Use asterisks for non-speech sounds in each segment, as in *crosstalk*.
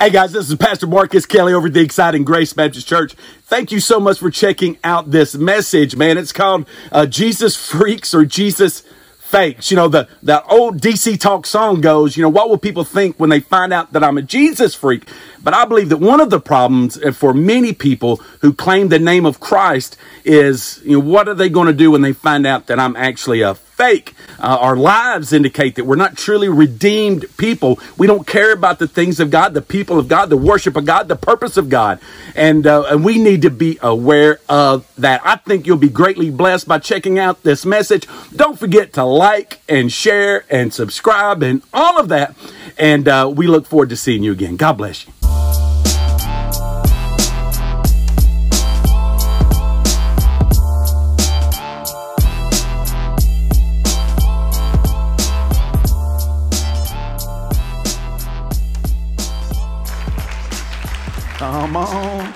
Hey guys, this is Pastor Marcus Kelly over at the Exciting Grace Baptist Church. Thank you so much for checking out this message, man. It's called uh, Jesus Freaks or Jesus fakes. You know, the, the old DC Talk song goes, you know, what will people think when they find out that I'm a Jesus freak? But I believe that one of the problems for many people who claim the name of Christ is, you know, what are they going to do when they find out that I'm actually a fake? Uh, our lives indicate that we're not truly redeemed people. We don't care about the things of God, the people of God, the worship of God, the purpose of God. And, uh, and we need to be aware of that. I think you'll be greatly blessed by checking out this message. Don't forget to like and share and subscribe and all of that. And uh, we look forward to seeing you again. God bless you. Come on.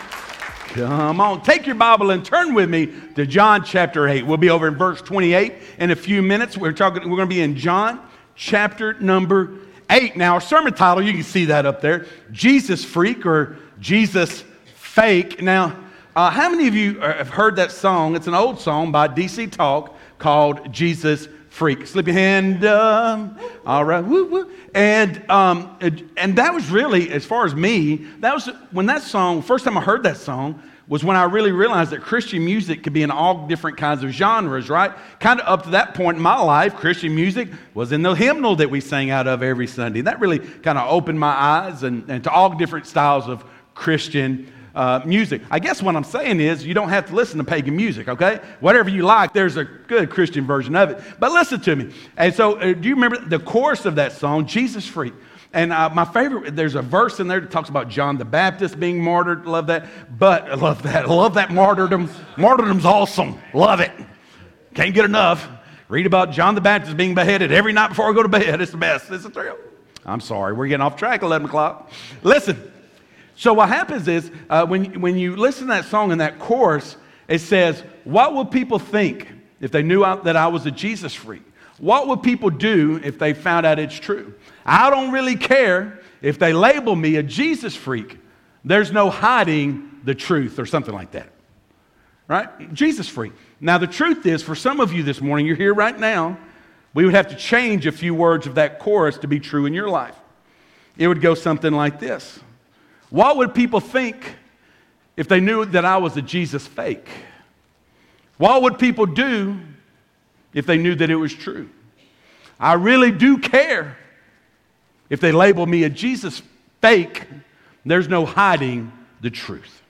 Come on. Take your Bible and turn with me to John chapter 8. We'll be over in verse 28 in a few minutes. We're talking we're going to be in John chapter number 8. Now, our sermon title, you can see that up there, Jesus freak or Jesus fake. Now, uh, how many of you have heard that song? It's an old song by DC Talk called Jesus freak. Slip your hand. Um, all right. Woo, woo. And, um, and that was really, as far as me, that was when that song, first time I heard that song, was when I really realized that Christian music could be in all different kinds of genres, right? Kind of up to that point in my life, Christian music was in the hymnal that we sang out of every Sunday. That really kind of opened my eyes and, and to all different styles of Christian uh, music. I guess what I'm saying is you don't have to listen to pagan music, okay? Whatever you like, there's a good Christian version of it. But listen to me. And so, uh, do you remember the chorus of that song, Jesus Freak? And uh, my favorite, there's a verse in there that talks about John the Baptist being martyred. Love that. But I *laughs* love that. I love that martyrdom. Martyrdom's awesome. Love it. Can't get enough. Read about John the Baptist being beheaded every night before I go to bed. It's the best. It's a thrill. I'm sorry. We're getting off track 11 o'clock. Listen. So what happens is uh, when, when you listen to that song in that chorus, it says, What would people think if they knew that I was a Jesus freak? What would people do if they found out it's true? I don't really care if they label me a Jesus freak. There's no hiding the truth or something like that. Right? Jesus freak. Now, the truth is, for some of you this morning, you're here right now, we would have to change a few words of that chorus to be true in your life. It would go something like this what would people think if they knew that I was a Jesus fake? What would people do if they knew that it was true? I really do care if they label me a Jesus fake. There's no hiding the truth.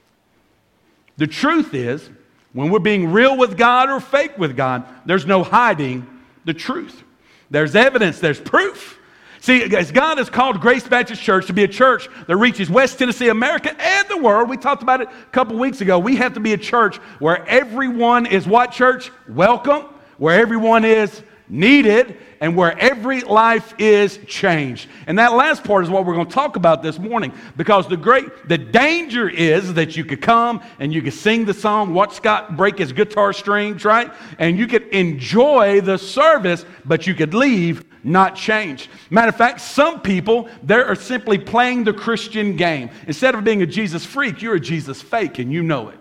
The truth is, when we're being real with God or fake with God, there's no hiding the truth. There's evidence, there's proof. See, as God has called Grace Baptist Church to be a church that reaches West Tennessee, America, and the world, we talked about it a couple weeks ago. We have to be a church where everyone is what church? Welcome, where everyone is needed, and where every life is changed. And that last part is what we're going to talk about this morning because the great the danger is that you could come and you could sing the song, watch Scott break his guitar strings, right? And you could enjoy the service, but you could leave not changed. Matter of fact, some people, they are simply playing the Christian game. Instead of being a Jesus freak, you're a Jesus fake and you know it.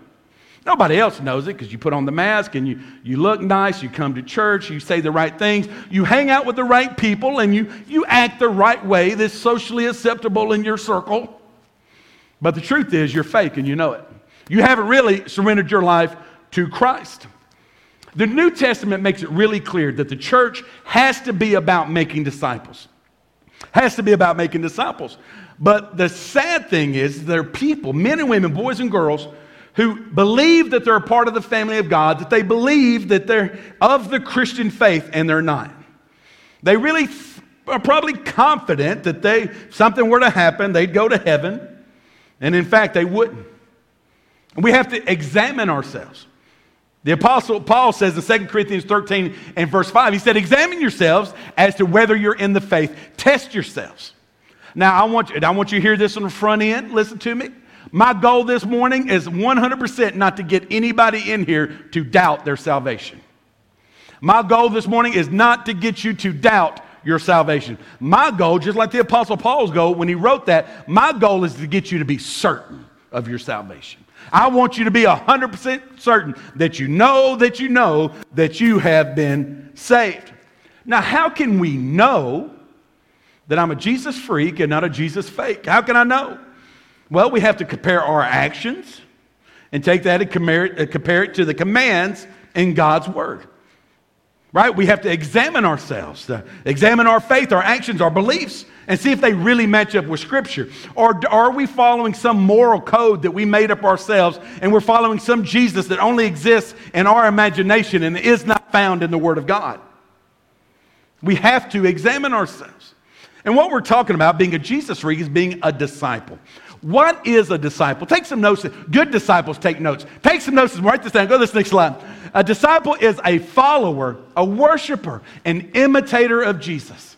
Nobody else knows it because you put on the mask and you, you look nice, you come to church, you say the right things, you hang out with the right people, and you, you act the right way that's socially acceptable in your circle. But the truth is, you're fake and you know it. You haven't really surrendered your life to Christ. The New Testament makes it really clear that the church has to be about making disciples. Has to be about making disciples. But the sad thing is, there are people, men and women, boys and girls, who believe that they're a part of the family of God, that they believe that they're of the Christian faith, and they're not. They really are probably confident that they, if something were to happen, they'd go to heaven, and in fact, they wouldn't. We have to examine ourselves. The Apostle Paul says in 2 Corinthians 13 and verse 5, he said, Examine yourselves as to whether you're in the faith. Test yourselves. Now, I want you, I want you to hear this on the front end. Listen to me. My goal this morning is 100% not to get anybody in here to doubt their salvation. My goal this morning is not to get you to doubt your salvation. My goal, just like the Apostle Paul's goal when he wrote that, my goal is to get you to be certain of your salvation. I want you to be 100% certain that you know that you know that you have been saved. Now, how can we know that I'm a Jesus freak and not a Jesus fake? How can I know? Well, we have to compare our actions and take that and compare it, uh, to the commands in God's Word. Right? We have to examine ourselves, to examine our faith, our actions, our beliefs, and see if they really match up with Scripture. Or are we following some moral code that we made up ourselves and we're following some Jesus that only exists in our imagination and is not found in the Word of God? We have to examine ourselves. And what we're talking about being a Jesus freak is being a disciple. What is a disciple? Take some notes. Good disciples take notes. Take some notes and write this down. Go to this next slide. A disciple is a follower, a worshiper, an imitator of Jesus.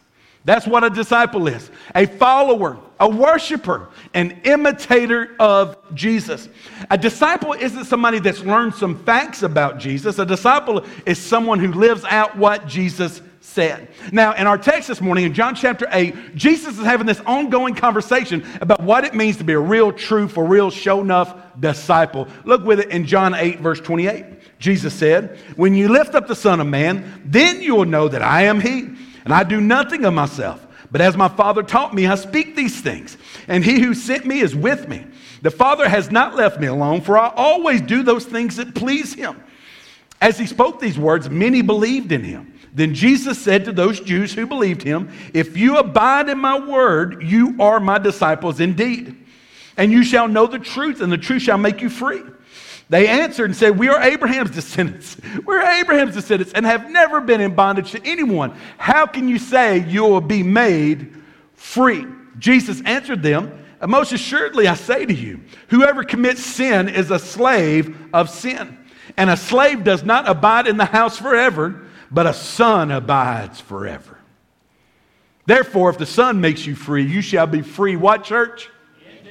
That's what a disciple is a follower, a worshiper, an imitator of Jesus. A disciple isn't somebody that's learned some facts about Jesus. A disciple is someone who lives out what Jesus said. Now, in our text this morning, in John chapter 8, Jesus is having this ongoing conversation about what it means to be a real, true, for real, show enough disciple. Look with it in John 8, verse 28. Jesus said, When you lift up the Son of Man, then you will know that I am He, and I do nothing of myself. But as my Father taught me, I speak these things, and He who sent me is with me. The Father has not left me alone, for I always do those things that please Him. As he spoke these words, many believed in him. Then Jesus said to those Jews who believed him, If you abide in my word, you are my disciples indeed. And you shall know the truth, and the truth shall make you free. They answered and said, We are Abraham's descendants. *laughs* We're Abraham's descendants and have never been in bondage to anyone. How can you say you will be made free? Jesus answered them, Most assuredly, I say to you, whoever commits sin is a slave of sin. And a slave does not abide in the house forever but a son abides forever. Therefore, if the Son makes you free, you shall be free. What, church?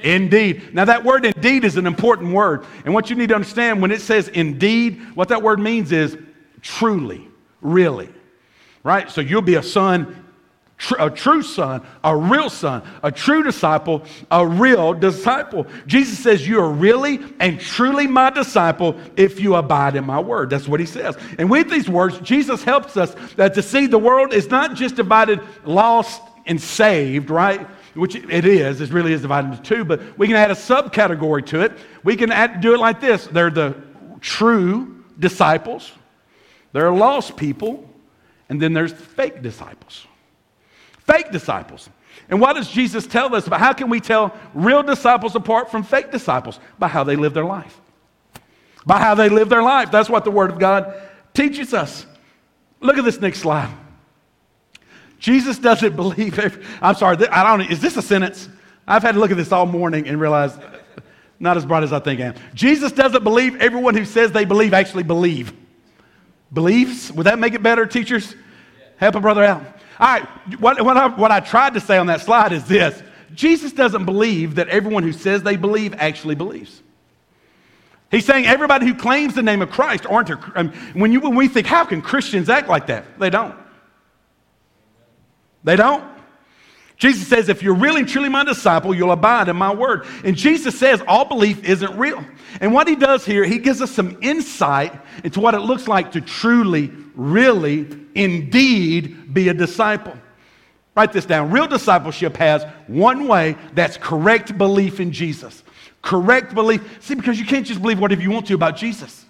Indeed. Now, that word indeed is an important word. And what you need to understand when it says indeed, what that word means is truly, really. Right? So you'll be a son a true son, a real son, a true disciple, a real disciple. Jesus says, You are really and truly my disciple if you abide in my word. That's what he says. And with these words, Jesus helps us that to see the world is not just divided lost and saved, right? Which it is, it really is divided into two, but we can add a subcategory to it. We can add, do it like this they're the true disciples, there are lost people, and then there's fake disciples fake disciples. And what does Jesus tell us about how can we tell real disciples apart from fake disciples? By how they live their life. By how they live their life. That's what the Word of God teaches us. Look at this next slide. Jesus doesn't *laughs* believe. Every, I'm sorry, I don't. Is this a sentence? I've had to look at this all morning and realize not as bright as I think I am. Jesus doesn't believe everyone who says they believe actually believe. Believes? Would that make it better, teachers? Help a brother out. All right, what, what, I, what I tried to say on that slide is this Jesus doesn't believe that everyone who says they believe actually believes. He's saying everybody who claims the name of Christ aren't. When, you, when we think, how can Christians act like that? They don't. They don't. Jesus says, if you're really and truly my disciple, you'll abide in my word. And Jesus says all belief isn't real. And what he does here, he gives us some insight into what it looks like to truly, really, indeed be a disciple. Write this down. Real discipleship has one way that's correct belief in Jesus. Correct belief. See, because you can't just believe whatever you want to about Jesus.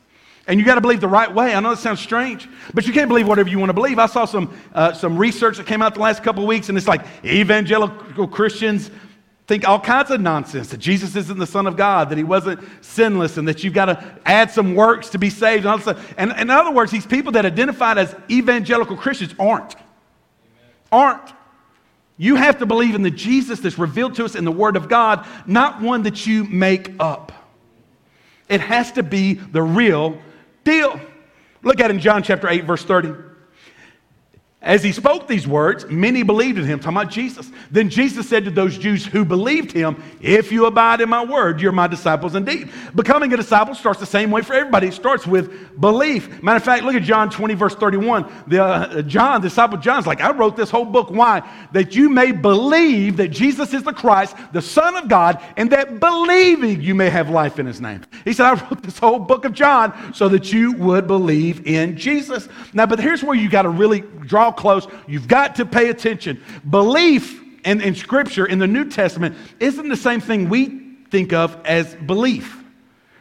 And you got to believe the right way. I know it sounds strange, but you can't believe whatever you want to believe. I saw some, uh, some research that came out the last couple of weeks, and it's like evangelical Christians think all kinds of nonsense that Jesus isn't the Son of God, that he wasn't sinless, and that you've got to add some works to be saved. And, all and, and in other words, these people that identified as evangelical Christians aren't. Aren't. You have to believe in the Jesus that's revealed to us in the Word of God, not one that you make up. It has to be the real deal. Look at it in John chapter 8, verse 30. As he spoke these words, many believed in him, talking about Jesus. Then Jesus said to those Jews who believed him, If you abide in my word, you're my disciples indeed. Becoming a disciple starts the same way for everybody. It starts with belief. Matter of fact, look at John 20, verse 31. The, uh, John, the disciple John's like, I wrote this whole book. Why? That you may believe that Jesus is the Christ, the Son of God, and that believing you may have life in his name. He said, I wrote this whole book of John so that you would believe in Jesus. Now, but here's where you got to really draw close. You've got to pay attention. Belief in, in Scripture, in the New Testament, isn't the same thing we think of as belief,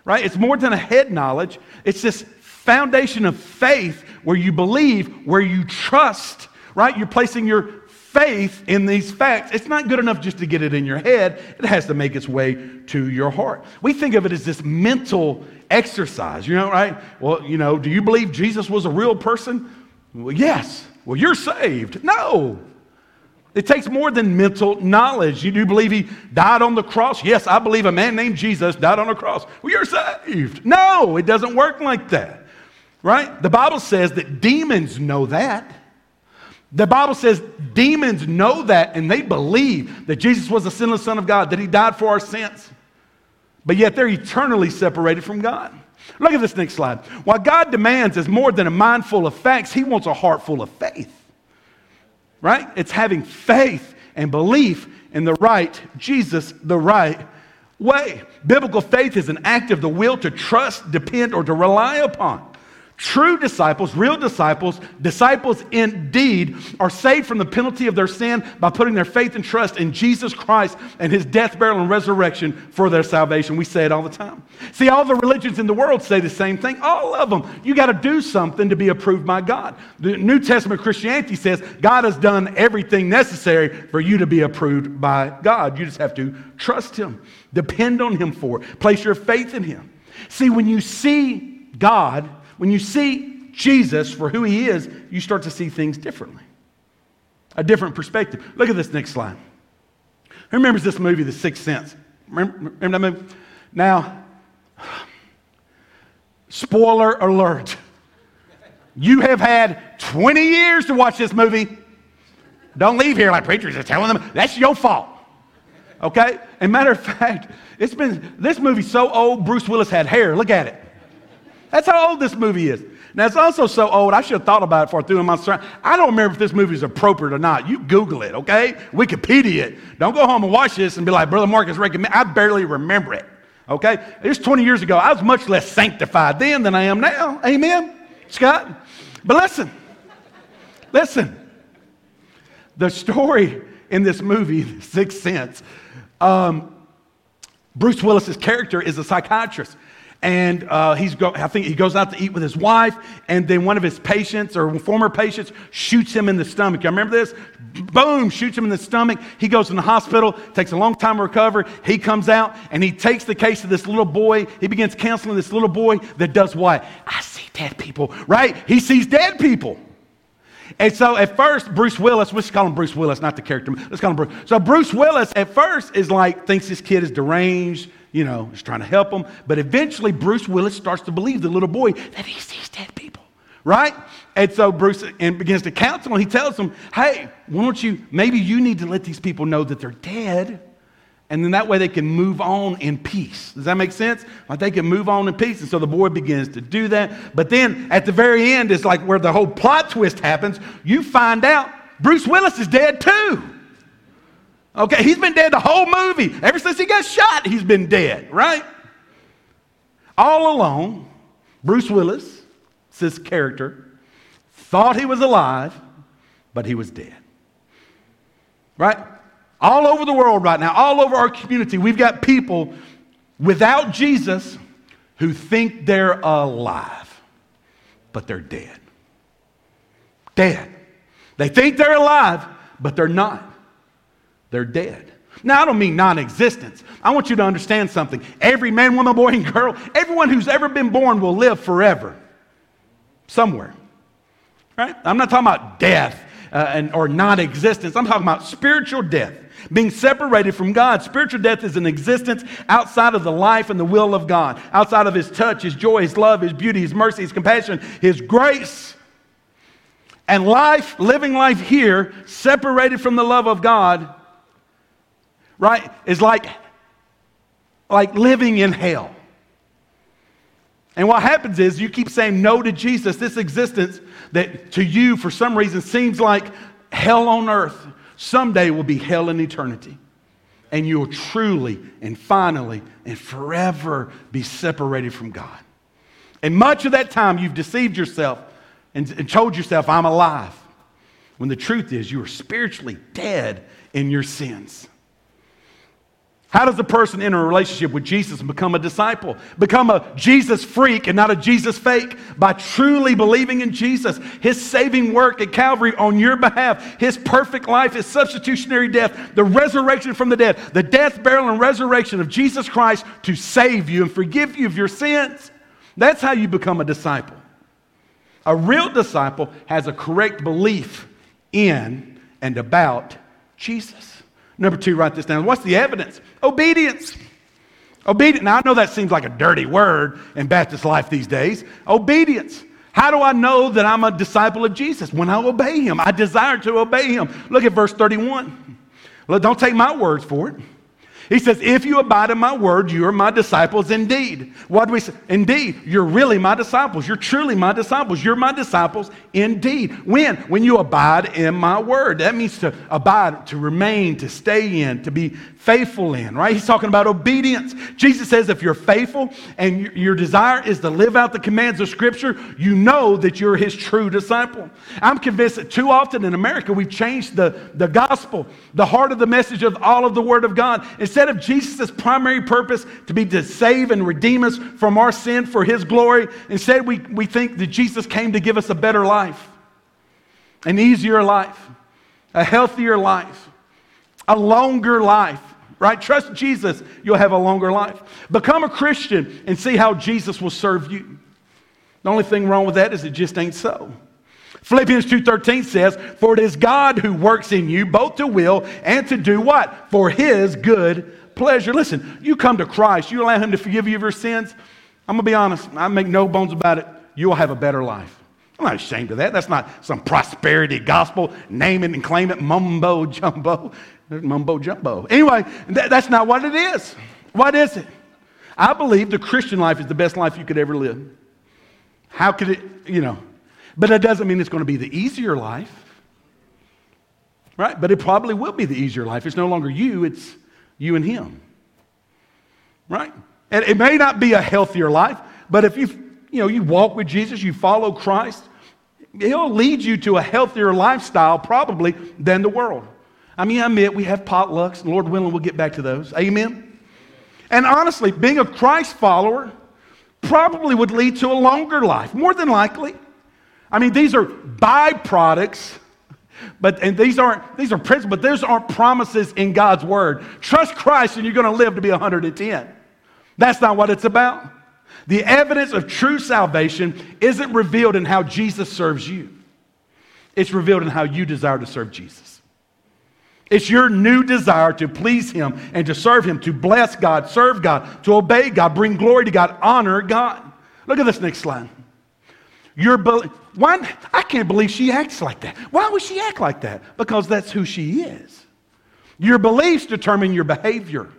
right? It's more than a head knowledge, it's this foundation of faith where you believe, where you trust, right? You're placing your faith in these facts. It's not good enough just to get it in your head, it has to make its way to your heart. We think of it as this mental exercise, you know, right? Well, you know, do you believe Jesus was a real person? Well, yes. Well, you're saved. No. It takes more than mental knowledge. You do believe he died on the cross? Yes, I believe a man named Jesus died on a cross. Well, you're saved. No, it doesn't work like that. Right? The Bible says that demons know that. The Bible says demons know that and they believe that Jesus was the sinless Son of God, that he died for our sins. But yet they're eternally separated from God. Look at this next slide. What God demands is more than a mind full of facts, He wants a heart full of faith. Right? It's having faith and belief in the right Jesus, the right way. Biblical faith is an act of the will to trust, depend, or to rely upon. True disciples, real disciples, disciples indeed, are saved from the penalty of their sin by putting their faith and trust in Jesus Christ and his death, burial, and resurrection for their salvation. We say it all the time. See, all the religions in the world say the same thing. All of them. You got to do something to be approved by God. The New Testament Christianity says God has done everything necessary for you to be approved by God. You just have to trust him, depend on him for it, place your faith in him. See, when you see God, when you see Jesus for who he is, you start to see things differently. A different perspective. Look at this next slide. Who remembers this movie, The Sixth Sense? Remember, remember that movie? Now, spoiler alert. You have had 20 years to watch this movie. Don't leave here like preachers are telling them. That's your fault. Okay? And matter of fact, it's been this movie's so old, Bruce Willis had hair. Look at it. That's how old this movie is. Now, it's also so old, I should have thought about it it in my sermon. I don't remember if this movie is appropriate or not. You Google it, okay? Wikipedia it. Don't go home and watch this and be like, Brother Marcus recommend. I barely remember it, okay? It was 20 years ago. I was much less sanctified then than I am now. Amen, Scott? But listen, listen. The story in this movie, *laughs* Sixth Sense, um, Bruce Willis's character is a psychiatrist and uh, he's go, I think he goes out to eat with his wife, and then one of his patients or former patients shoots him in the stomach. You remember this? Boom, shoots him in the stomach. He goes in the hospital, takes a long time to recover. He comes out and he takes the case of this little boy. He begins counseling this little boy that does what? I see dead people, right? He sees dead people. And so at first, Bruce Willis, let's call him Bruce Willis, not the character. Let's call him Bruce. So Bruce Willis at first is like, thinks this kid is deranged, you know, is trying to help him. But eventually, Bruce Willis starts to believe the little boy that he sees dead people, right? And so Bruce and begins to counsel him. He tells him, hey, why don't you, maybe you need to let these people know that they're dead. And then that way they can move on in peace. Does that make sense? Like they can move on in peace. And so the boy begins to do that. But then at the very end it's like where the whole plot twist happens. You find out Bruce Willis is dead too. Okay, he's been dead the whole movie. Ever since he got shot, he's been dead, right? All along, Bruce Willis, this character, thought he was alive, but he was dead. Right? All over the world right now, all over our community, we've got people without Jesus who think they're alive, but they're dead. Dead. They think they're alive, but they're not they're dead. Now, I don't mean non existence. I want you to understand something. Every man, woman, boy, and girl, everyone who's ever been born will live forever somewhere. Right? I'm not talking about death uh, and, or non existence. I'm talking about spiritual death, being separated from God. Spiritual death is an existence outside of the life and the will of God, outside of His touch, His joy, His love, His beauty, His mercy, His compassion, His grace. And life, living life here, separated from the love of God, right, is like, like living in hell. And what happens is you keep saying no to Jesus, this existence that to you, for some reason, seems like hell on earth, someday will be hell in eternity. And you'll truly and finally and forever be separated from God. And much of that time, you've deceived yourself and, and told yourself, I'm alive. When the truth is, you are spiritually dead in your sins. How does a person enter a relationship with Jesus and become a disciple? Become a Jesus freak and not a Jesus fake by truly believing in Jesus, His saving work at Calvary on your behalf, His perfect life, His substitutionary death, the resurrection from the dead, the death, burial, and resurrection of Jesus Christ to save you and forgive you of your sins. That's how you become a disciple. A real disciple has a correct belief in and about Jesus. Number two, write this down. What's the evidence? Obedience. Obedience. Now, I know that seems like a dirty word in Baptist life these days. Obedience. How do I know that I'm a disciple of Jesus? When I obey him. I desire to obey him. Look at verse 31. Look, don't take my words for it. He says, If you abide in my word, you are my disciples indeed. What do we say? Indeed, you're really my disciples. You're truly my disciples. You're my disciples indeed. When? When you abide in my word. That means to abide, to remain, to stay in, to be faithful in, right? He's talking about obedience. Jesus says, if you're faithful and your desire is to live out the commands of Scripture, you know that you're his true disciple. I'm convinced that too often in America, we've changed the, the gospel, the heart of the message of all of the Word of God. Instead of Jesus' primary purpose to be to save and redeem us from our sin for his glory, instead we, we think that Jesus came to give us a better life, an easier life, a healthier life, a longer life right? Trust Jesus, you'll have a longer life. Become a Christian and see how Jesus will serve you. The only thing wrong with that is it just ain't so. Philippians 2:13 says, "For it is God who works in you both to will and to do what? For his good pleasure." Listen, you come to Christ, you allow him to forgive you of your sins. I'm going to be honest, I make no bones about it. You'll have a better life. I'm not ashamed of that. That's not some prosperity gospel, name it and claim it, mumbo jumbo. Mumbo jumbo. Anyway, that, that's not what it is. What is it? I believe the Christian life is the best life you could ever live. How could it, you know? But that doesn't mean it's going to be the easier life. Right? But it probably will be the easier life. It's no longer you, it's you and him. Right? And it may not be a healthier life, but if you you know, you walk with Jesus, you follow Christ, he'll lead you to a healthier lifestyle probably than the world. I mean, I admit we have potlucks, Lord willing, we'll get back to those. Amen? And honestly, being a Christ follower probably would lead to a longer life, more than likely. I mean, these are byproducts, but and these aren't these are principles, but those aren't promises in God's word. Trust Christ and you're going to live to be 110. That's not what it's about. The evidence of true salvation isn't revealed in how Jesus serves you. It's revealed in how you desire to serve Jesus. It's your new desire to please Him and to serve Him, to bless God, serve God, to obey God, bring glory to God, honor God. Look at this next slide. Your be- why, I can't believe she acts like that. Why would she act like that? Because that's who she is. Your beliefs determine your behavior.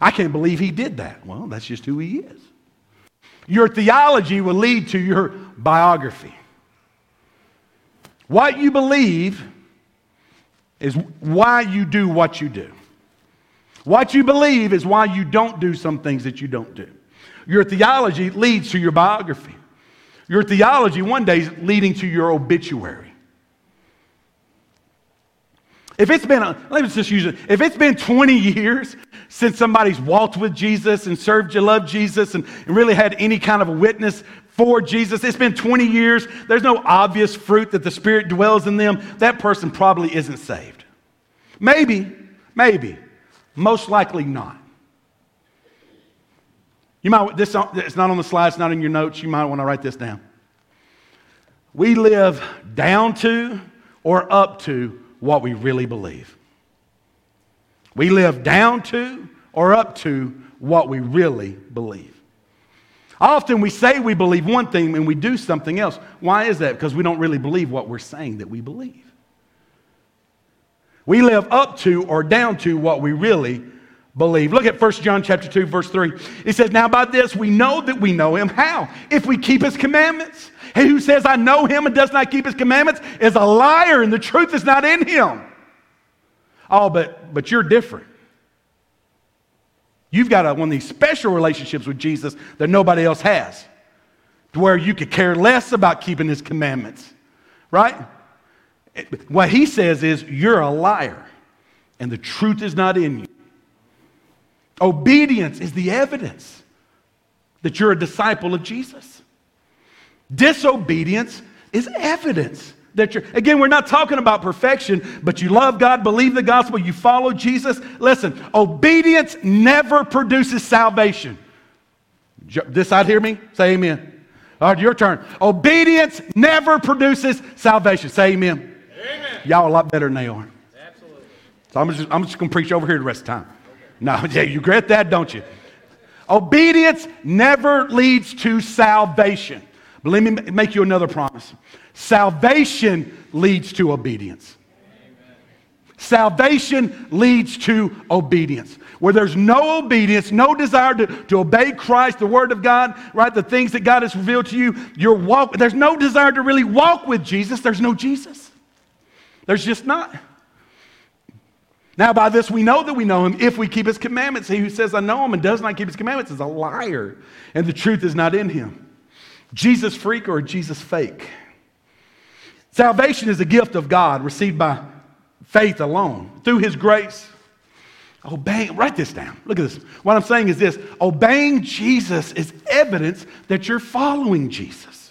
I can't believe he did that. Well, that's just who he is. Your theology will lead to your biography. What you believe is why you do what you do. What you believe is why you don't do some things that you don't do. Your theology leads to your biography. Your theology one day is leading to your obituary. If it's been, let me just use it. If it's been 20 years since somebody's walked with Jesus and served you, loved Jesus, and, and really had any kind of a witness for Jesus, it's been 20 years, there's no obvious fruit that the Spirit dwells in them, that person probably isn't saved. Maybe, maybe, most likely not. You might, this, it's not on the slide, it's not in your notes, you might want to write this down. We live down to or up to what we really believe. We live down to or up to what we really believe. Often we say we believe one thing and we do something else. Why is that? Because we don't really believe what we're saying that we believe. We live up to or down to what we really believe. Look at 1 John chapter 2 verse 3. It says, "Now by this we know that we know him how? If we keep his commandments. He who says I know him and does not keep his commandments is a liar and the truth is not in him." Oh, but but you're different. You've got a, one of these special relationships with Jesus that nobody else has, to where you could care less about keeping his commandments, right? What he says is, you're a liar, and the truth is not in you. Obedience is the evidence that you're a disciple of Jesus. Disobedience is evidence that you're, again, we're not talking about perfection, but you love God, believe the gospel, you follow Jesus. Listen, obedience never produces salvation. This side hear me? Say amen. All right, your turn. Obedience never produces salvation. Say amen. Amen. Y'all a lot better than they are. Absolutely. So I'm just, I'm just going to preach over here the rest of the time. No, *laughs* yeah, you regret that, don't you? Obedience never leads to salvation. But let me make you another promise. Salvation leads to obedience. Salvation leads to obedience. Where there's no obedience, no desire to, to obey Christ, the Word of God, right? The things that God has revealed to you, your walk, there's no desire to really walk with Jesus. There's no Jesus. There's just not. Now, by this we know that we know him if we keep his commandments. He who says, I know him and does not keep his commandments is a liar, and the truth is not in him. Jesus freak or Jesus fake? Salvation is a gift of God received by faith alone through his grace. Obeying, write this down. Look at this. What I'm saying is this obeying Jesus is evidence that you're following Jesus.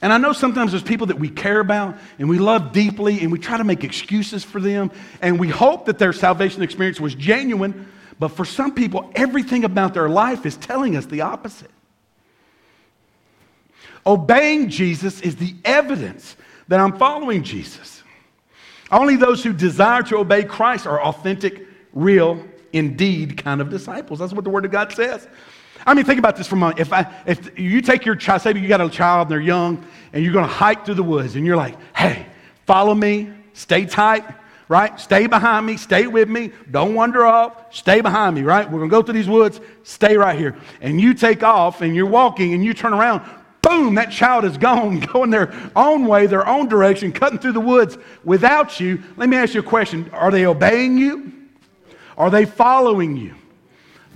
And I know sometimes there's people that we care about and we love deeply and we try to make excuses for them and we hope that their salvation experience was genuine, but for some people, everything about their life is telling us the opposite. Obeying Jesus is the evidence that I'm following Jesus. Only those who desire to obey Christ are authentic, real, indeed kind of disciples. That's what the Word of God says. I mean, think about this for a moment. If, I, if you take your child, say you got a child and they're young, and you're going to hike through the woods, and you're like, hey, follow me, stay tight, right? Stay behind me, stay with me, don't wander off, stay behind me, right? We're going to go through these woods, stay right here. And you take off and you're walking and you turn around, boom, that child is gone, *laughs* going their own way, their own direction, cutting through the woods without you. Let me ask you a question Are they obeying you? Are they following you?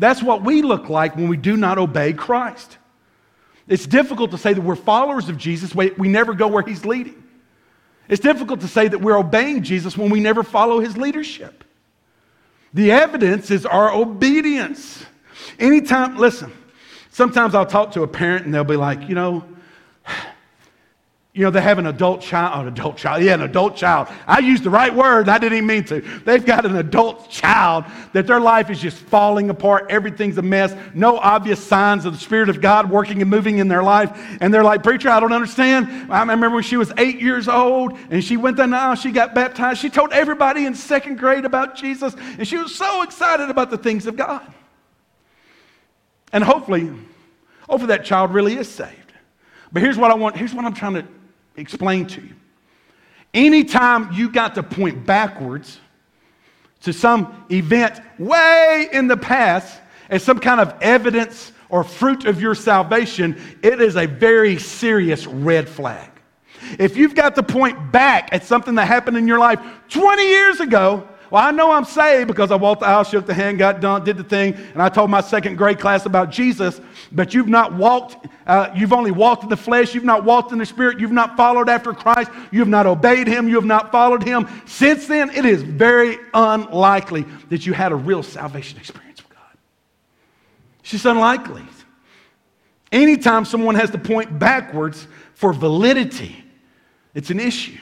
That's what we look like when we do not obey Christ. It's difficult to say that we're followers of Jesus, we, we never go where he's leading. It's difficult to say that we're obeying Jesus when we never follow his leadership. The evidence is our obedience. Anytime, listen, Sometimes I'll talk to a parent and they'll be like, you know, you know, they have an adult child, an adult child, yeah, an adult child. I used the right word, I didn't even mean to. They've got an adult child that their life is just falling apart, everything's a mess, no obvious signs of the Spirit of God working and moving in their life. And they're like, Preacher, I don't understand. I remember when she was eight years old and she went down the aisle, she got baptized. She told everybody in second grade about Jesus, and she was so excited about the things of God. And hopefully, hopefully that child really is saved. But here's what I want, here's what I'm trying to explain to you. Anytime you got to point backwards to some event way in the past as some kind of evidence or fruit of your salvation, it is a very serious red flag. If you've got to point back at something that happened in your life 20 years ago, well, I know I'm saved because I walked the aisle, shook the hand, got done, did the thing, and I told my second grade class about Jesus. But you've not walked, uh, you've only walked in the flesh, you've not walked in the spirit, you've not followed after Christ, you have not obeyed him, you have not followed him. Since then, it is very unlikely that you had a real salvation experience with God. It's just unlikely. Anytime someone has to point backwards for validity, it's an issue.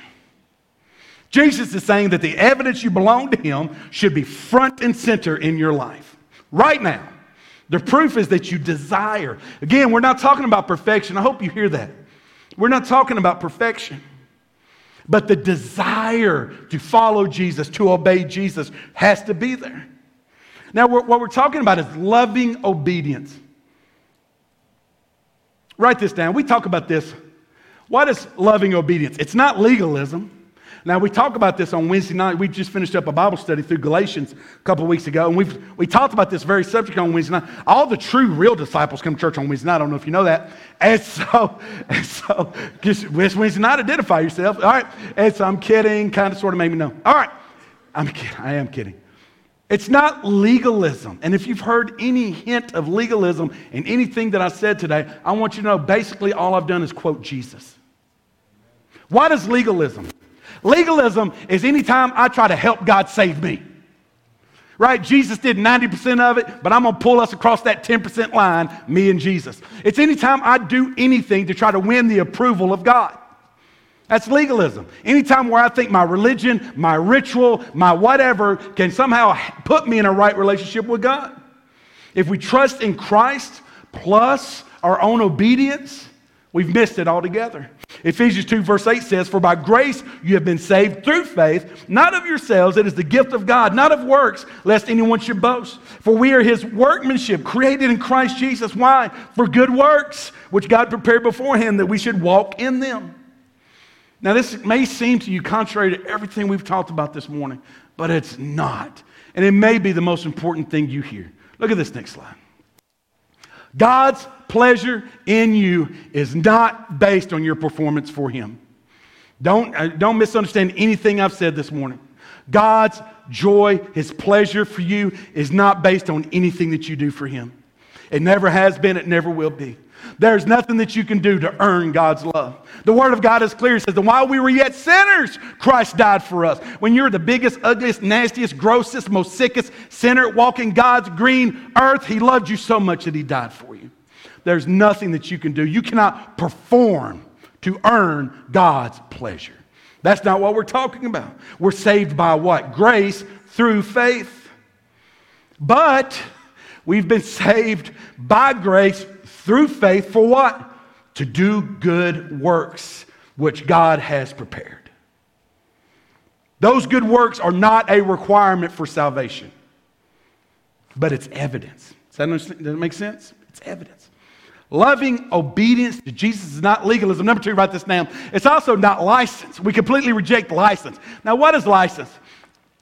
Jesus is saying that the evidence you belong to Him should be front and center in your life right now. The proof is that you desire. Again, we're not talking about perfection. I hope you hear that. We're not talking about perfection. But the desire to follow Jesus, to obey Jesus, has to be there. Now, what we're talking about is loving obedience. write this down. We talk about this. What is loving obedience? It's not legalism. Now, we talk about this on Wednesday night. We just finished up a Bible study through Galatians a couple weeks ago, and we've, we talked about this very subject on Wednesday night. All the true, real disciples come to church on Wednesday night. I don't know if you know that. And so, *laughs* and so just Wednesday night, identify yourself. All right. And so I'm kidding, kind of sort of made me know. All right. I'm kidding. I am kidding. It's not legalism. And if you've heard any hint of legalism in anything that I said today, I want you to know basically all I've done is quote Jesus. Why does legalism? Legalism is anytime I try to help God save me. Right? Jesus did 90% of it, but I'm going to pull us across that 10% line, me and Jesus. It's anytime I do anything to try to win the approval of God. That's legalism. Anytime where I think my religion, my ritual, my whatever can somehow put me in a right relationship with God. If we trust in Christ plus our own obedience, we've missed it altogether. Ephesians 2, verse 8 says, For by grace you have been saved through faith, not of yourselves, it is the gift of God, not of works, lest anyone should boast. For we are his workmanship, created in Christ Jesus. Why? For good works, which God prepared beforehand that we should walk in them. Now, this may seem to you contrary to everything we've talked about this morning, but it's not. And it may be the most important thing you hear. Look at this next slide. God's pleasure in you is not based on your performance for Him. Don't, uh, don't misunderstand anything I've said this morning. God's joy, His pleasure for you is not based on anything that you do for Him. It never has been, it never will be. There's nothing that you can do to earn God's love. The Word of God is clear. It says that while we were yet sinners, Christ died for us. When you're the biggest, ugliest, nastiest, grossest, most sickest sinner walking God's green earth, He loved you so much that He died for you. There's nothing that you can do. You cannot perform to earn God's pleasure. That's not what we're talking about. We're saved by what? Grace through faith. But we've been saved by grace through faith for what? To do good works which God has prepared. Those good works are not a requirement for salvation, but it's evidence. Does that, does that make sense? It's evidence. Loving obedience to Jesus is not legalism. Number two, write this down. It's also not license. We completely reject license. Now, what is license?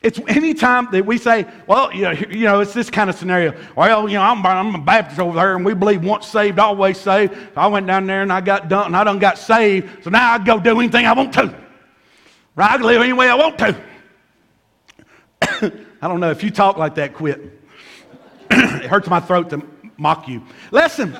It's any time that we say, well, you know, you know, it's this kind of scenario. Well, you know, I'm, I'm a Baptist over there, and we believe once saved, always saved. So I went down there and I got done, and I done got saved. So now I go do anything I want to. Right? I can live any way I want to. *coughs* I don't know if you talk like that, quit. *coughs* it hurts my throat to mock you. Listen,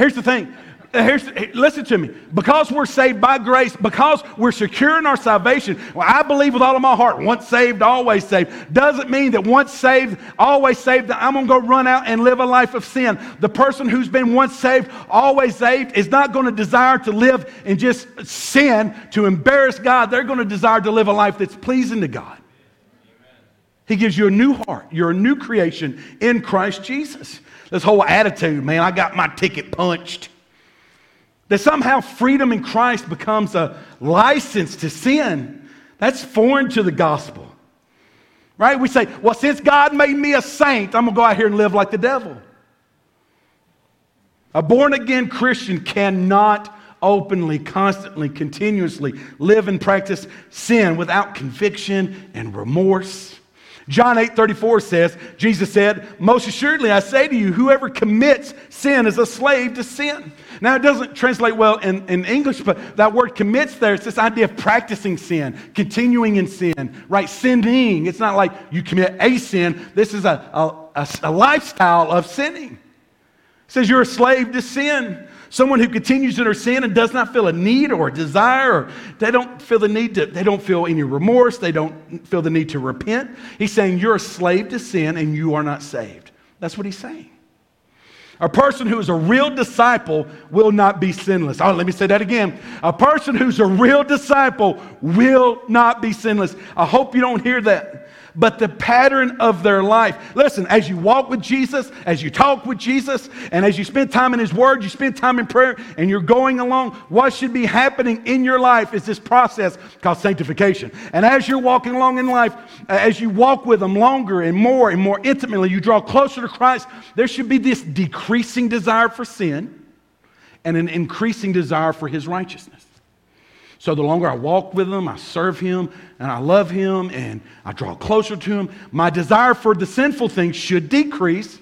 here's the thing here's, listen to me. Because we're saved by grace, because we're secure in our salvation, well, I believe with all of my heart, once saved, always saved, doesn't mean that once saved, always saved, that I'm going to go run out and live a life of sin. The person who's been once saved, always saved, is not going to desire to live in just sin to embarrass God. They're going to desire to live a life that's pleasing to God. He gives you a new heart. You're a new creation in Christ Jesus. This whole attitude, man, I got my ticket punched. That somehow freedom in Christ becomes a license to sin. That's foreign to the gospel. Right? We say, well, since God made me a saint, I'm going to go out here and live like the devil. A born again Christian cannot openly, constantly, continuously live and practice sin without conviction and remorse. John 8 34 says, Jesus said, Most assuredly I say to you, whoever commits sin is a slave to sin. Now, it doesn't translate well in, in English, but that word commits there, it's this idea of practicing sin, continuing in sin, right? Sinning. It's not like you commit a sin, this is a, a, a, a lifestyle of sinning. It says you're a slave to sin. Someone who continues in their sin and does not feel a need or a desire, or they don't feel the need to, they don't feel any remorse, they don't feel the need to repent. He's saying you're a slave to sin and you are not saved. That's what he's saying. A person who is a real disciple will not be sinless. Oh, let me say that again. A person who's a real disciple will not be sinless. I hope you don't hear that but the pattern of their life. Listen, as you walk with Jesus, as you talk with Jesus, and as you spend time in His Word, you spend time in prayer, and you're going along, what should be happening in your life is this process called sanctification. And as you're walking along in life, as you walk with Him longer and more and more intimately, you draw closer to Christ, there should be this decreasing desire for sin and an increasing desire for his righteousness. So the longer I walk with him, I serve him, and I love him, and I draw closer to him, my desire for the sinful things should decrease,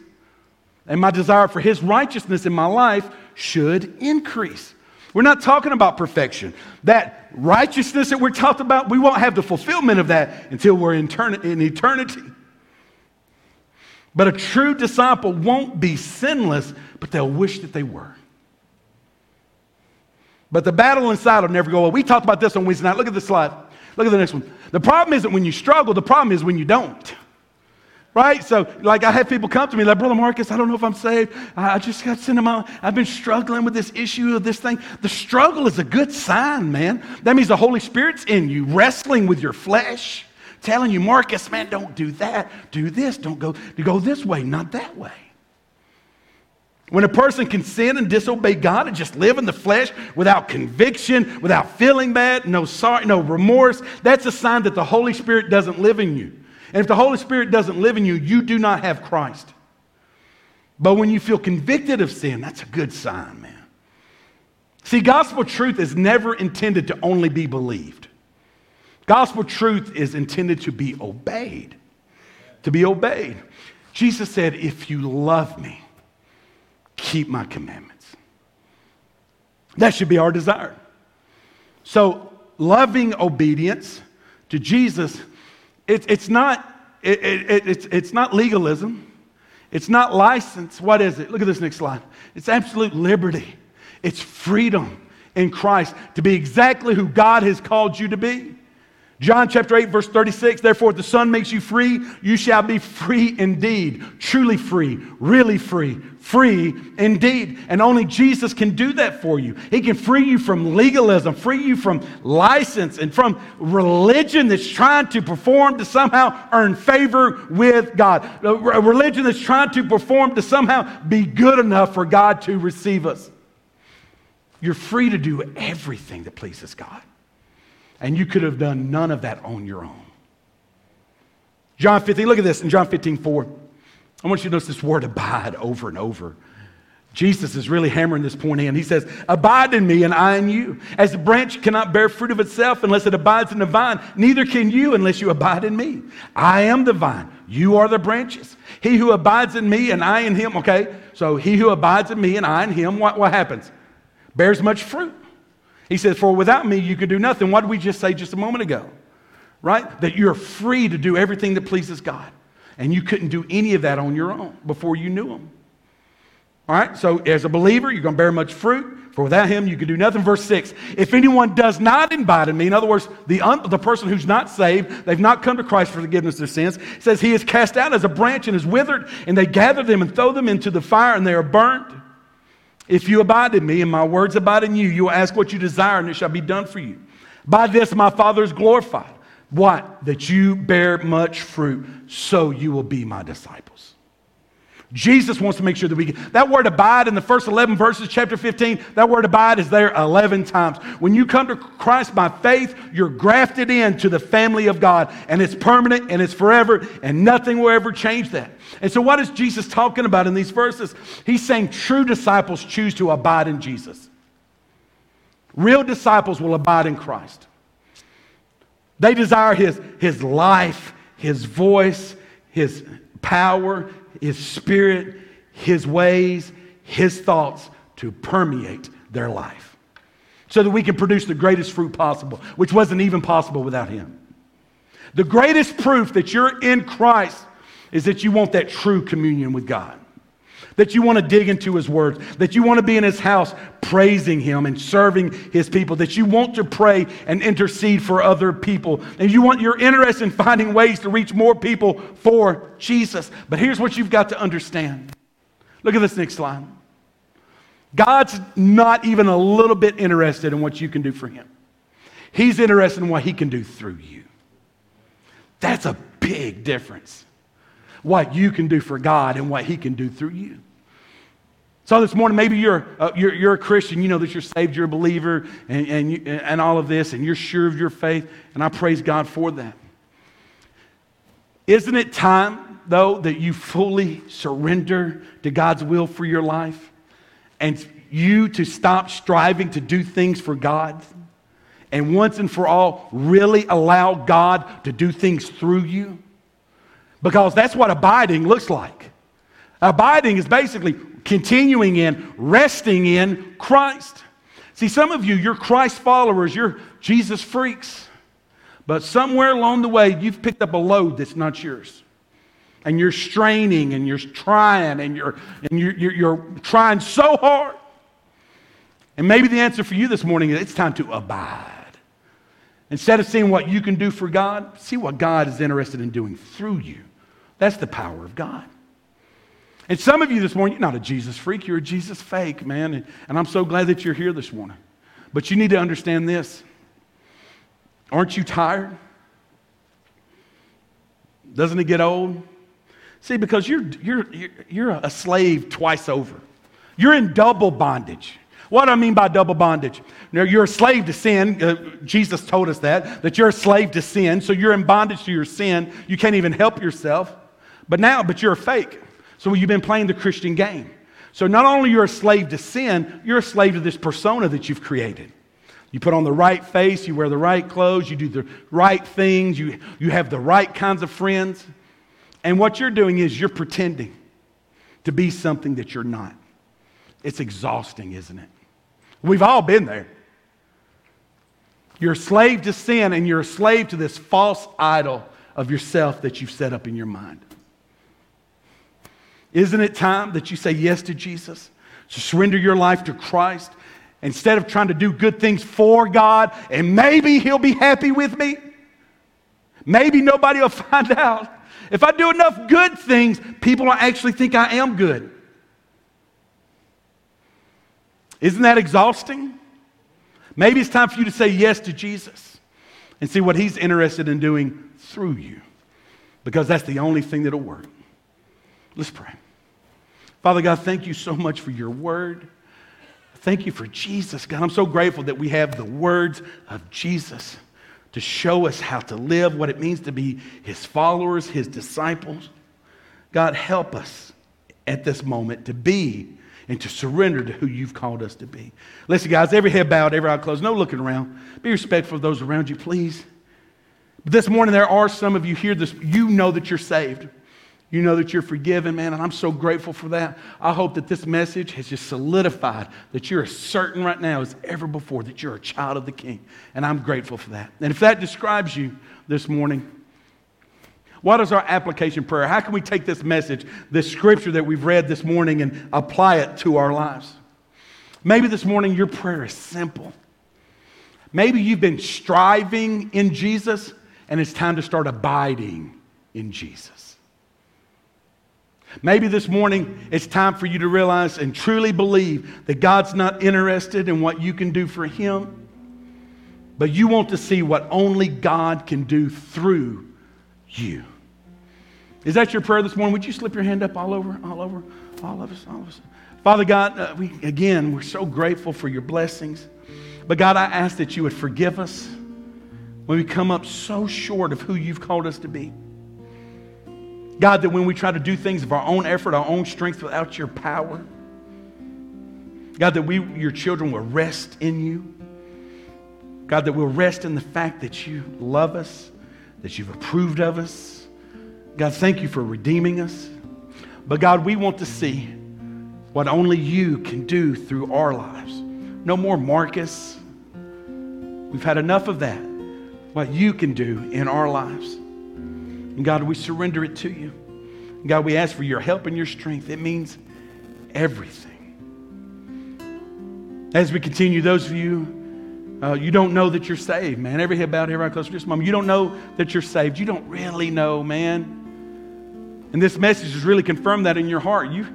and my desire for his righteousness in my life should increase. We're not talking about perfection. That righteousness that we're talking about, we won't have the fulfillment of that until we're in, in eternity. But a true disciple won't be sinless, but they'll wish that they were. But the battle inside will never go away. We talked about this on Wednesday night. Look at the slide. Look at the next one. The problem isn't when you struggle, the problem is when you don't. Right? So, like, I have people come to me, like, Brother Marcus, I don't know if I'm saved. I just got sent out. I've been struggling with this issue of this thing. The struggle is a good sign, man. That means the Holy Spirit's in you, wrestling with your flesh, telling you, Marcus, man, don't do that. Do this. Don't go, go this way, not that way. When a person can sin and disobey God and just live in the flesh without conviction, without feeling bad, no sorry, no remorse, that's a sign that the Holy Spirit doesn't live in you. And if the Holy Spirit doesn't live in you, you do not have Christ. But when you feel convicted of sin, that's a good sign, man. See, gospel truth is never intended to only be believed. Gospel truth is intended to be obeyed. To be obeyed. Jesus said, If you love me, keep my commandments. That should be our desire. So, loving obedience to Jesus, it, it's, not, it, it, it's, it's not legalism. It's not license. What is it? Look at this next slide. It's absolute liberty. It's freedom in Christ to be exactly who God has called you to be. John chapter 8, verse 36 Therefore, if the Son makes you free, you shall be free indeed. Truly free, really free, free indeed. And only Jesus can do that for you. He can free you from legalism, free you from license, and from religion that's trying to perform to somehow earn favor with God. A religion that's trying to perform to somehow be good enough for God to receive us. You're free to do everything that pleases God. And you could have done none of that on your own. John 15, look at this in John 15, 4. I want you to notice this word abide over and over. Jesus is really hammering this point in. He says, Abide in me and I in you. As the branch cannot bear fruit of itself unless it abides in the vine, neither can you unless you abide in me. I am the vine, you are the branches. He who abides in me and I in him, okay? So he who abides in me and I in him, what, what happens? Bears much fruit. He says, For without me, you could do nothing. What did we just say just a moment ago? Right? That you're free to do everything that pleases God. And you couldn't do any of that on your own before you knew Him. All right? So, as a believer, you're going to bear much fruit. For without Him, you could do nothing. Verse 6 If anyone does not abide in me, in other words, the, un- the person who's not saved, they've not come to Christ for forgiveness of their sins, says he is cast out as a branch and is withered, and they gather them and throw them into the fire, and they are burnt. If you abide in me and my words abide in you, you will ask what you desire and it shall be done for you. By this my Father is glorified. What? That you bear much fruit, so you will be my disciples. Jesus wants to make sure that we get that word abide in the first 11 verses, chapter 15, that word abide is there 11 times. When you come to Christ by faith, you're grafted into the family of God, and it's permanent and it's forever, and nothing will ever change that. And so, what is Jesus talking about in these verses? He's saying true disciples choose to abide in Jesus. Real disciples will abide in Christ. They desire his, his life, his voice, his power, his spirit, his ways, his thoughts to permeate their life so that we can produce the greatest fruit possible, which wasn't even possible without him. The greatest proof that you're in Christ is that you want that true communion with God that you want to dig into his words, that you want to be in his house praising him and serving his people, that you want to pray and intercede for other people, and you want your interest in finding ways to reach more people for Jesus. But here's what you've got to understand. Look at this next slide. God's not even a little bit interested in what you can do for him. He's interested in what he can do through you. That's a big difference. What you can do for God and what he can do through you. So this morning, maybe you're, uh, you're, you're, a Christian, you know that you're saved, you're a believer, and, and, you, and all of this, and you're sure of your faith, and I praise God for that. Isn't it time, though, that you fully surrender to God's will for your life? And you to stop striving to do things for God and once and for all really allow God to do things through you? Because that's what abiding looks like. Abiding is basically continuing in, resting in Christ. See, some of you, you're Christ followers, you're Jesus freaks. But somewhere along the way, you've picked up a load that's not yours. And you're straining and you're trying and you're, and you're, you're, you're trying so hard. And maybe the answer for you this morning is it's time to abide. Instead of seeing what you can do for God, see what God is interested in doing through you. That's the power of God. And some of you this morning, you're not a Jesus freak, you're a Jesus fake, man. And, and I'm so glad that you're here this morning. But you need to understand this. Aren't you tired? Doesn't it get old? See, because you're, you're, you're a slave twice over. You're in double bondage. What do I mean by double bondage? Now, you're a slave to sin. Uh, Jesus told us that, that you're a slave to sin. So you're in bondage to your sin. You can't even help yourself. But now, but you're a fake. So you've been playing the Christian game. So not only you're a slave to sin, you're a slave to this persona that you've created. You put on the right face, you wear the right clothes, you do the right things, you, you have the right kinds of friends. And what you're doing is you're pretending to be something that you're not. It's exhausting, isn't it? We've all been there. You're a slave to sin and you're a slave to this false idol of yourself that you've set up in your mind. Isn't it time that you say yes to Jesus? To surrender your life to Christ instead of trying to do good things for God and maybe He'll be happy with me? Maybe nobody will *laughs* find out. If I do enough good things, people will actually think I am good. Isn't that exhausting? Maybe it's time for you to say yes to Jesus and see what He's interested in doing through you because that's the only thing that'll work. Let's pray. Father God, thank you so much for your word. Thank you for Jesus, God. I'm so grateful that we have the words of Jesus to show us how to live, what it means to be his followers, his disciples. God, help us at this moment to be and to surrender to who you've called us to be. Listen, guys, every head bowed, every eye closed, no looking around. Be respectful of those around you, please. But this morning, there are some of you here, this, you know that you're saved. You know that you're forgiven, man, and I'm so grateful for that. I hope that this message has just solidified that you're as certain right now as ever before that you're a child of the King. And I'm grateful for that. And if that describes you this morning, what is our application prayer? How can we take this message, this scripture that we've read this morning, and apply it to our lives? Maybe this morning your prayer is simple. Maybe you've been striving in Jesus, and it's time to start abiding in Jesus. Maybe this morning it's time for you to realize and truly believe that God's not interested in what you can do for Him, but you want to see what only God can do through you. Is that your prayer this morning? Would you slip your hand up all over, all over, all of us, all of us? Father God, uh, we, again, we're so grateful for your blessings. But God, I ask that you would forgive us when we come up so short of who you've called us to be. God, that when we try to do things of our own effort, our own strength without your power, God, that we, your children, will rest in you. God, that we'll rest in the fact that you love us, that you've approved of us. God, thank you for redeeming us. But God, we want to see what only you can do through our lives. No more Marcus. We've had enough of that. What you can do in our lives. And God, we surrender it to you. God, we ask for your help and your strength. It means everything. As we continue, those of you, uh, you don't know that you're saved, man. Every head bowed, every eye closed. Just a moment. You don't know that you're saved. You don't really know, man. And this message has really confirmed that in your heart. You,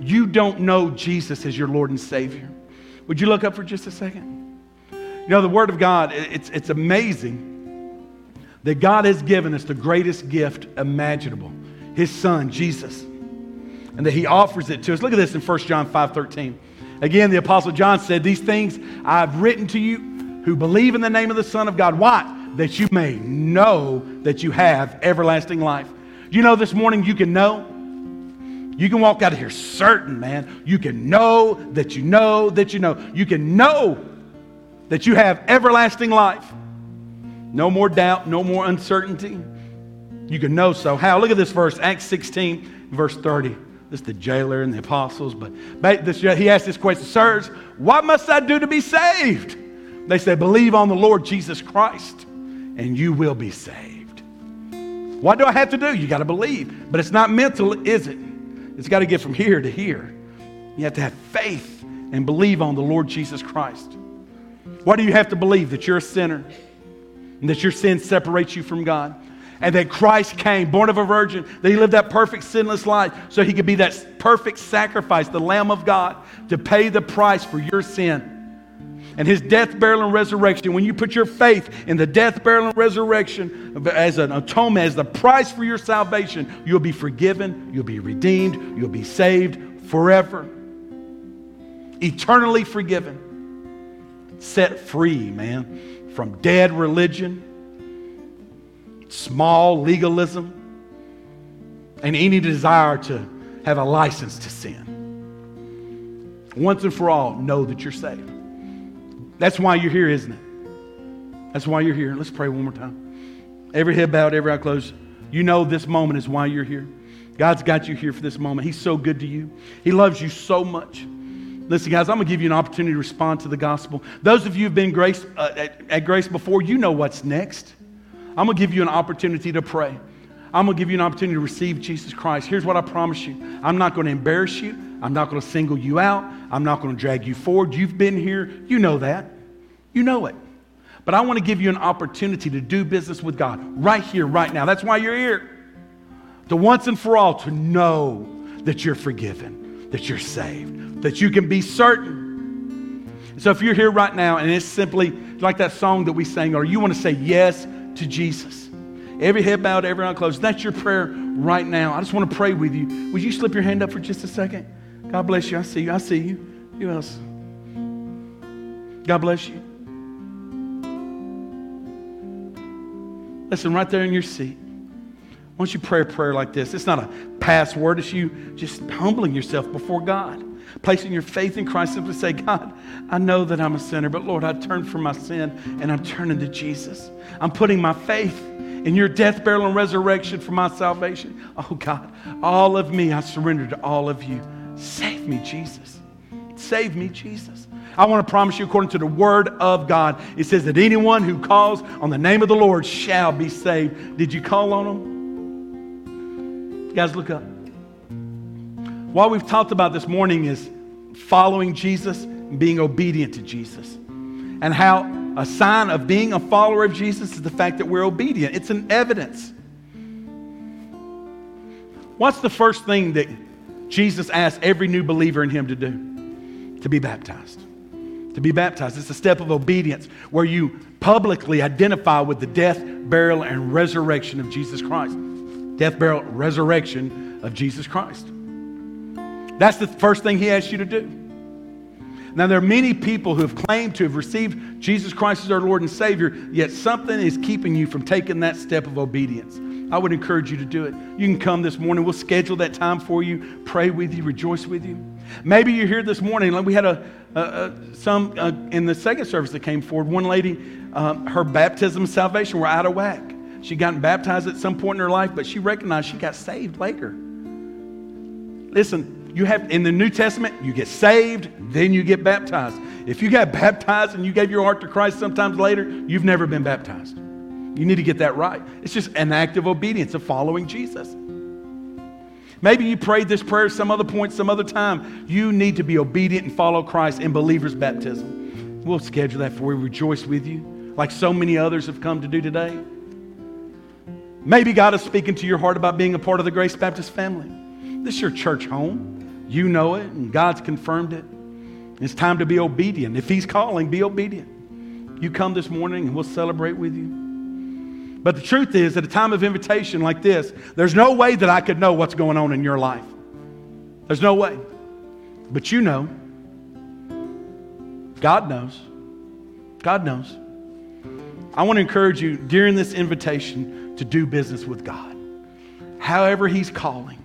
you don't know Jesus as your Lord and Savior. Would you look up for just a second? You know, the Word of God, it's, it's amazing that God has given us the greatest gift imaginable his son, Jesus, and that he offers it to us. Look at this in 1 John 5 13. Again, the Apostle John said, These things I've written to you who believe in the name of the Son of God. Why? That you may know that you have everlasting life. You know this morning you can know? You can walk out of here certain, man. You can know that you know that you know. You can know that you have everlasting life. No more doubt, no more uncertainty. You can know so. How? Look at this verse, Acts 16, verse 30. This is the jailer and the apostles, but this, he asked this question, Sirs, what must I do to be saved? They said, Believe on the Lord Jesus Christ, and you will be saved. What do I have to do? You got to believe. But it's not mental, is it? It's got to get from here to here. You have to have faith and believe on the Lord Jesus Christ. What do you have to believe? That you're a sinner and that your sin separates you from God and that Christ came, born of a virgin, that he lived that perfect, sinless life so he could be that perfect sacrifice, the Lamb of God, to pay the price for your sin. And his death, burial, and resurrection, when you put your faith in the death, burial, and resurrection as an atonement, as the price for your salvation, you'll be forgiven, you'll be redeemed, you'll be saved forever. Eternally forgiven, set free, man, from dead religion small legalism, and any desire to have a license to sin. Once and for all, know that you're saved. That's why you're here, isn't it? That's why you're here. Let's pray one more time. Every head bowed, every eye closed. You know this moment is why you're here. God's got you here for this moment. He's so good to you. He loves you so much. Listen, guys, I'm going to give you an opportunity to respond to the gospel. Those of you who've been grace, uh, at, at Grace before, you know what's next. I'm going to give you an opportunity to pray. I'm going to give you an opportunity to receive Jesus Christ. Here's what I promise you I'm not going to embarrass you. I'm not going to single you out. I'm not going to drag you forward. You've been here. You know that. You know it. But I want to give you an opportunity to do business with God right here, right now. That's why you're here. To once and for all, to know that you're forgiven, that you're saved, that you can be certain. So if you're here right now and it's simply like that song that we sang, or you want to say yes to Jesus. Every head bowed, every eye closed. That's your prayer right now. I just want to pray with you. Would you slip your hand up for just a second? God bless you. I see you. I see you. Who else? God bless you. Listen, right there in your seat. Why don't you pray a prayer like this? It's not a password, it's you just humbling yourself before God placing your faith in Christ, simply say, God, I know that I'm a sinner, but Lord, I turn from my sin and I'm turning to Jesus. I'm putting my faith in your death, burial, and resurrection for my salvation. Oh God, all of me, I surrender to all of you. Save me, Jesus. Save me, Jesus. I want to promise you, according to the word of God, it says that anyone who calls on the name of the Lord shall be saved. Did you call on them? Guys, look up. What we've talked about this morning is following Jesus and being obedient to Jesus. And how a sign of being a follower of Jesus is the fact that we're obedient. It's an evidence. What's the first thing that Jesus asked every new believer in him to do? To be baptized. To be baptized. It's a step of obedience where you publicly identify with the death, burial, and resurrection of Jesus Christ. Death, burial, resurrection of Jesus Christ. That's the first thing he asks you to do. Now, there are many people who have claimed to have received Jesus Christ as their Lord and Savior, yet something is keeping you from taking that step of obedience. I would encourage you to do it. You can come this morning. We'll schedule that time for you, pray with you, rejoice with you. Maybe you're here this morning. Like we had a, a, a some uh, in the second service that came forward. One lady, uh, her baptism and salvation were out of whack. She got baptized at some point in her life, but she recognized she got saved later. Listen, you have in the New Testament, you get saved, then you get baptized. If you got *laughs* baptized and you gave your heart to Christ sometimes later, you've never been baptized. You need to get that right. It's just an act of obedience of following Jesus. Maybe you prayed this prayer some other point, some other time. You need to be obedient and follow Christ in believer's baptism. We'll schedule that for you. We rejoice with you, like so many others have come to do today. Maybe God is speaking to your heart about being a part of the Grace Baptist family. This is your church home. You know it, and God's confirmed it. It's time to be obedient. If He's calling, be obedient. You come this morning and we'll celebrate with you. But the truth is, at a time of invitation like this, there's no way that I could know what's going on in your life. There's no way. But you know. God knows. God knows. I want to encourage you during this invitation to do business with God. However, He's calling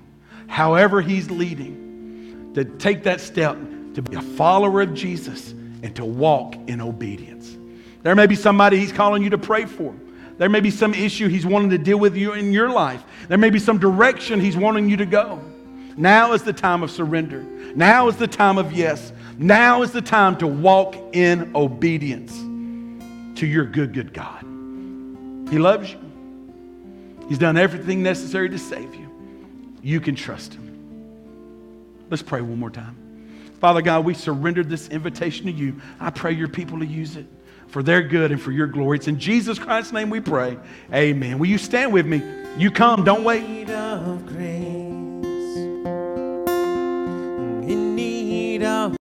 however He's leading, to take that step to be a follower of Jesus and to walk in obedience. There may be somebody He's calling you to pray for. There may be some issue He's wanting to deal with you in your life. There may be some direction He's wanting you to go. Now is the time of surrender. Now is the time of yes. Now is the time to walk in obedience to your good, good God. He loves you. He's done everything necessary to save you. You can trust Him. Let's pray one more time. Father God, we surrendered this invitation to you. I pray your people to use it for their good and for your glory. It's in Jesus Christ's name we pray. Amen. Will you stand with me? You come, don't wait. Of grace. In need of